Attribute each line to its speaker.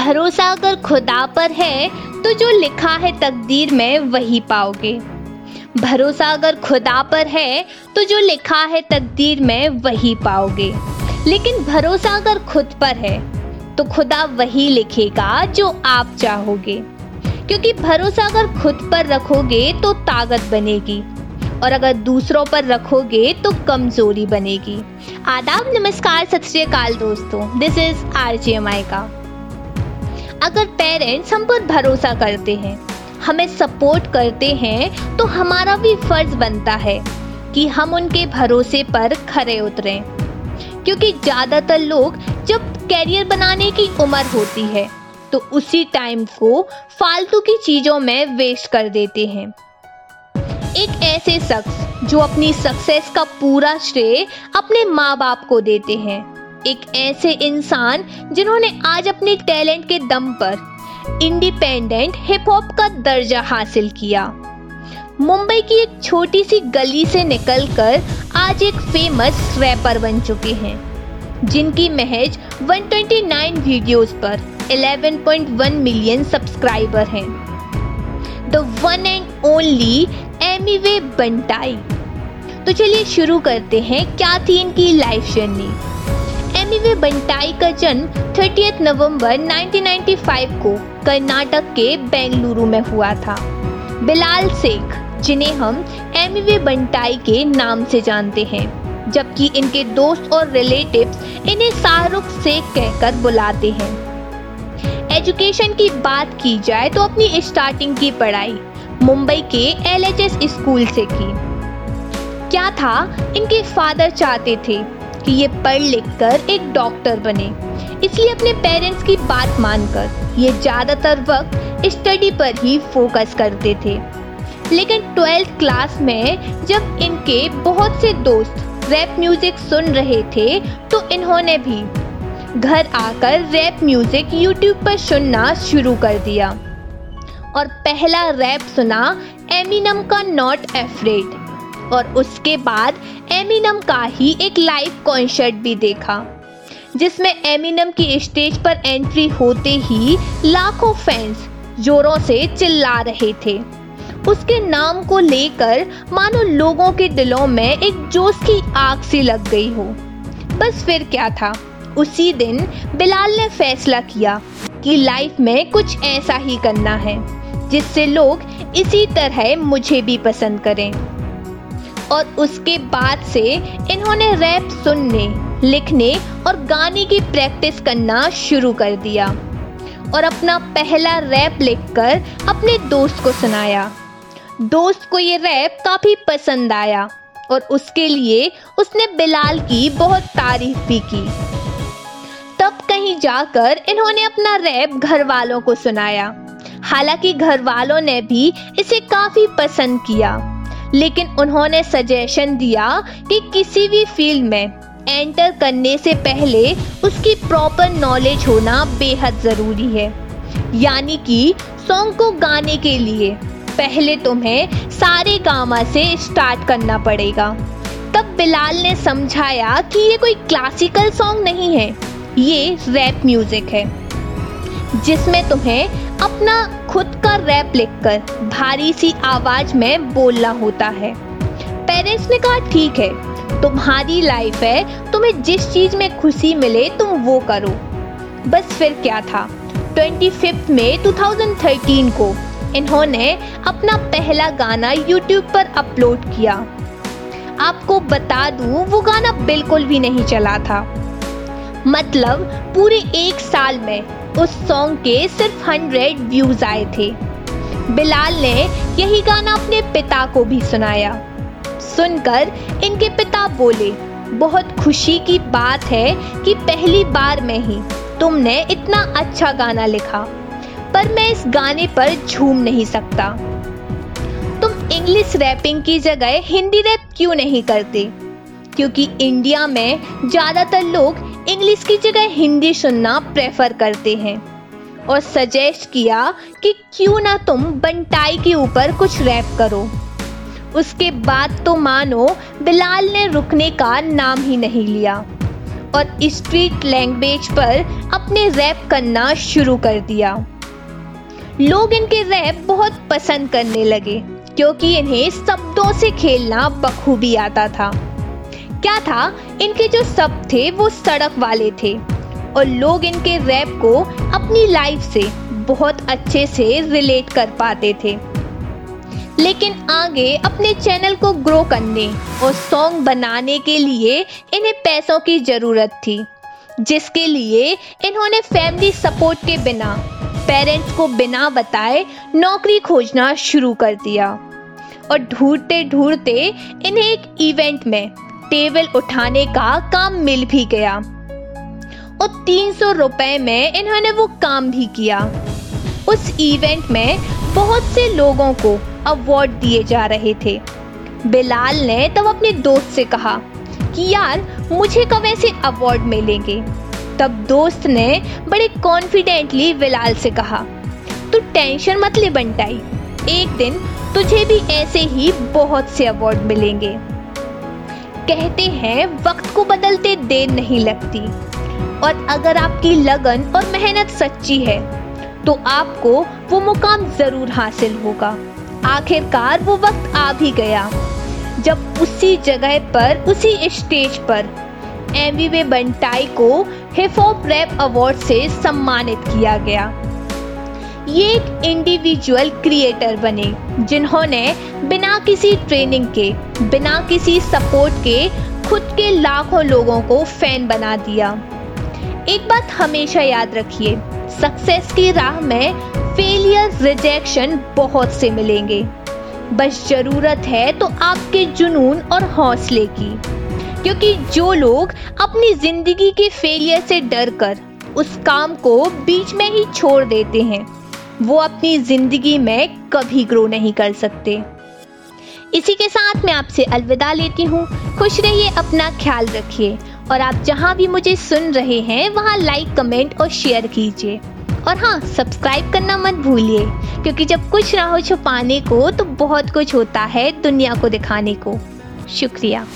Speaker 1: भरोसा अगर खुदा पर है तो जो लिखा है तकदीर में वही पाओगे। भरोसा अगर खुदा पर है तो जो लिखा है तकदीर में वही पाओगे। लेकिन भरोसा अगर खुद पर है तो खुदा वही लिखेगा जो आप चाहोगे। क्योंकि भरोसा अगर खुद पर रखोगे तो ताकत बनेगी। और अगर दूसरों पर रखोगे तो कमज़ोरी बनेगी। आदाब, नमस्कार, सत श्रीकाल दोस्तों। This is R G M I का अगर पेरेंट्स हम पर भरोसा करते हैं, हमें सपोर्ट करते हैं तो हमारा भी फ़र्ज़ बनता है कि हम उनके भरोसे पर खरे उतरें। क्योंकि ज़्यादातर लोग जब कैरियर बनाने की उम्र होती है तो उसी टाइम को फालतू की चीज़ों में वेस्ट कर देते हैं। एक ऐसे शख्स जो अपनी सक्सेस का पूरा श्रेय अपने माँ बाप को देते हैं एक ऐसे इंसान जिन्होंने आज अपने टैलेंट के दम पर इंडिपेंडेंट हिप हॉप का दर्जा हासिल किया। मुंबई की एक छोटी सी गली से निकलकर आज एक फ़ेमस रैपर बन चुके हैं, जिनकी महज 129 वीडियोस पर 11.1 मिलियन सब्सक्राइबर हैं। The one and only Emiway Bantai तो चलिए शुरू करते हैं क्या थी इनकी लाइफ जर्नी एमीवे बंटाई का जन्म 30 नवंबर 1995 को कर्नाटक के बेंगलुरु में हुआ था। बिलाल शेख जिन्हें हम एमीवे बंटाई के नाम से जानते हैं, जबकि इनके दोस्त और रिलेटिव्स इन्हें शाहरुख शेख कहकर बुलाते हैं। एजुकेशन की बात की जाए तो अपनी स्टार्टिंग की पढ़ाई मुंबई के एलएचएस स्कूल से की। क्या था? इनके फादर चाहते थे कि ये पढ़ लिख कर एक डॉक्टर बने। इसलिए अपने पेरेंट्स की बात मानकर ये ज़्यादातर वक्त स्टडी पर ही फोकस करते थे। लेकिन ट्वेल्थ क्लास में जब इनके बहुत से दोस्त रैप म्यूज़िक सुन रहे थे तो इन्होंने भी घर आकर रैप म्यूज़िक यूट्यूब पर सुनना शुरू कर दिया। और पहला रैप सुना एमिनम का नॉट एफ्रेड। और उसके बाद एमिनम का ही एक लाइव कॉन्सर्ट भी देखा, जिसमें एमिनम की स्टेज पर एंट्री होते ही लाखों फैंस जोरों से चिल्ला रहे थे। उसके नाम को लेकर मानो लोगों के दिलों में एक जोश की आग सी लग गई हो। बस फिर क्या था? उसी दिन बिलाल ने फैसला किया कि लाइफ में कुछ ऐसा ही करना है, जिससे लोग इसी तरह मुझे भी पसंद करें। और उसके बाद से इन्होंने रैप सुनने, लिखने और गाने की प्रैक्टिस करना शुरू कर दिया और अपना पहला रैप लिखकर अपने दोस्त को सुनाया। दोस्त को ये रैप काफ़ी पसंद आया और उसके लिए उसने बिलाल की बहुत तारीफ़ भी की। तब कहीं जाकर इन्होंने अपना रैप घर वालों को सुनाया। हालाँकि घर वालों ने भी इसे काफ़ी पसंद किया। लेकिन उन्होंने सजेशन दिया कि किसी भी फ़ील्ड में एंटर करने से पहले उसकी प्रॉपर नॉलेज होना बेहद ज़रूरी है। यानी कि सॉन्ग को गाने के लिए पहले तुम्हें सारे गामा से स्टार्ट करना पड़ेगा। तब बिलाल ने समझाया कि ये कोई क्लासिकल सॉन्ग नहीं है, ये रैप म्यूज़िक है, जिसमें तुम्हें अपना खुद का रैप लिखकर भारी सी आवाज़ में बोलना होता है। पेरेंट्स ने कहा, ठीक है, तुम्हारी लाइफ है, तुम्हें जिस चीज़ में खुशी मिले, तुम वो करो। बस फिर क्या था ट्वेंटी फिफ्थ में 2013 को इन्होंने अपना पहला गाना यूट्यूब पर अपलोड किया। आपको बता दूँ, वो गाना बिल्कुल भी नहीं चला था। मतलब पूरे एक साल में उस सॉन्ग के सिर्फ़ हंड्रेड व्यूज़ आए थे। बिलाल ने यही गाना अपने पिता को भी सुनाया। सुनकर इनके पिता बोले, बहुत खुशी की बात है कि पहली बार में ही तुमने इतना अच्छा गाना लिखा, पर मैं इस गाने पर झूम नहीं सकता। तुम इंग्लिश रैपिंग की जगह हिंदी रैप क्यों नहीं करते? क्योंकि इंडिया में ज़्यादातर लोग इंग्लिश की जगह हिंदी सुनना प्रेफर करते हैं। और सजेस्ट किया कि क्यों ना तुम बंटाई के ऊपर कुछ रैप करो। उसके बाद तो मानो बिलाल ने रुकने का नाम ही नहीं लिया। और स्ट्रीट लैंग्वेज पर अपने रैप करना शुरू कर दिया। लोग इनके रैप बहुत पसंद करने लगे, क्योंकि इन्हें शब्दों से खेलना बखूबी आता था। क्या था? इनके जो सब थे, वो सड़क वाले थे। और लोग इनके रैप को अपनी लाइफ से बहुत अच्छे से रिलेट कर पाते थे। लेकिन आगे अपने चैनल को ग्रो करने और सॉन्ग बनाने के लिए इन्हें पैसों की ज़रूरत थी, जिसके लिए इन्होंने फैमिली सपोर्ट के बिना, पेरेंट्स को बिना बताए नौकरी खोजना शुरू कर दिया। और ढूंढते ढूंढते इन्हें एक इवेंट में टेबल उठाने का काम मिल भी गया। और तीन सौ रुपए में इन्होंने वो काम भी किया। उस इवेंट में बहुत से लोगों को अवार्ड दिए जा रहे थे। बिलाल ने तब अपने दोस्त से कहा कि यार, मुझे कब ऐसे अवार्ड मिलेंगे? तब दोस्त ने बड़े कॉन्फिडेंटली बिलाल से कहा, तू टेंशन मत ले बंटाई। एक दिन तुझे भी ऐसे ही बहुत से अवार्ड मिलेंगे। कहते हैं, वक्त को बदलते देर नहीं लगती। और अगर आपकी लगन और मेहनत सच्ची है तो आपको वो मुकाम ज़रूर हासिल होगा। आखिरकार वो वक्त आ भी गया, जब उसी जगह पर, उसी स्टेज पर एमवीवे बंटाई को हिप हॉप रैप अवार्ड से सम्मानित किया गया। ये एक इंडिविजुअल क्रिएटर बने, जिन्होंने बिना किसी ट्रेनिंग के, बिना किसी सपोर्ट के, खुद के लाखों लोगों को फ़ैन बना दिया। एक बात हमेशा याद रखिए सक्सेस की राह में फेलियर रिजेक्शन बहुत से मिलेंगे। बस ज़रूरत है तो आपके जुनून और हौसले की। क्योंकि जो लोग अपनी ज़िंदगी के फेलियर से डर कर उस काम को बीच में ही छोड़ देते हैं, वो अपनी ज़िंदगी में कभी ग्रो नहीं कर सकते। इसी के साथ मैं आपसे अलविदा लेती हूँ। खुश रहिए, अपना ख्याल रखिए। और आप जहाँ भी मुझे सुन रहे हैं, वहाँ लाइक कमेंट और शेयर कीजिए। और हाँ सब्सक्राइब करना मत भूलिए, क्योंकि जब कुछ ना हो छुपाने को तो बहुत कुछ होता है दुनिया को दिखाने को। शुक्रिया।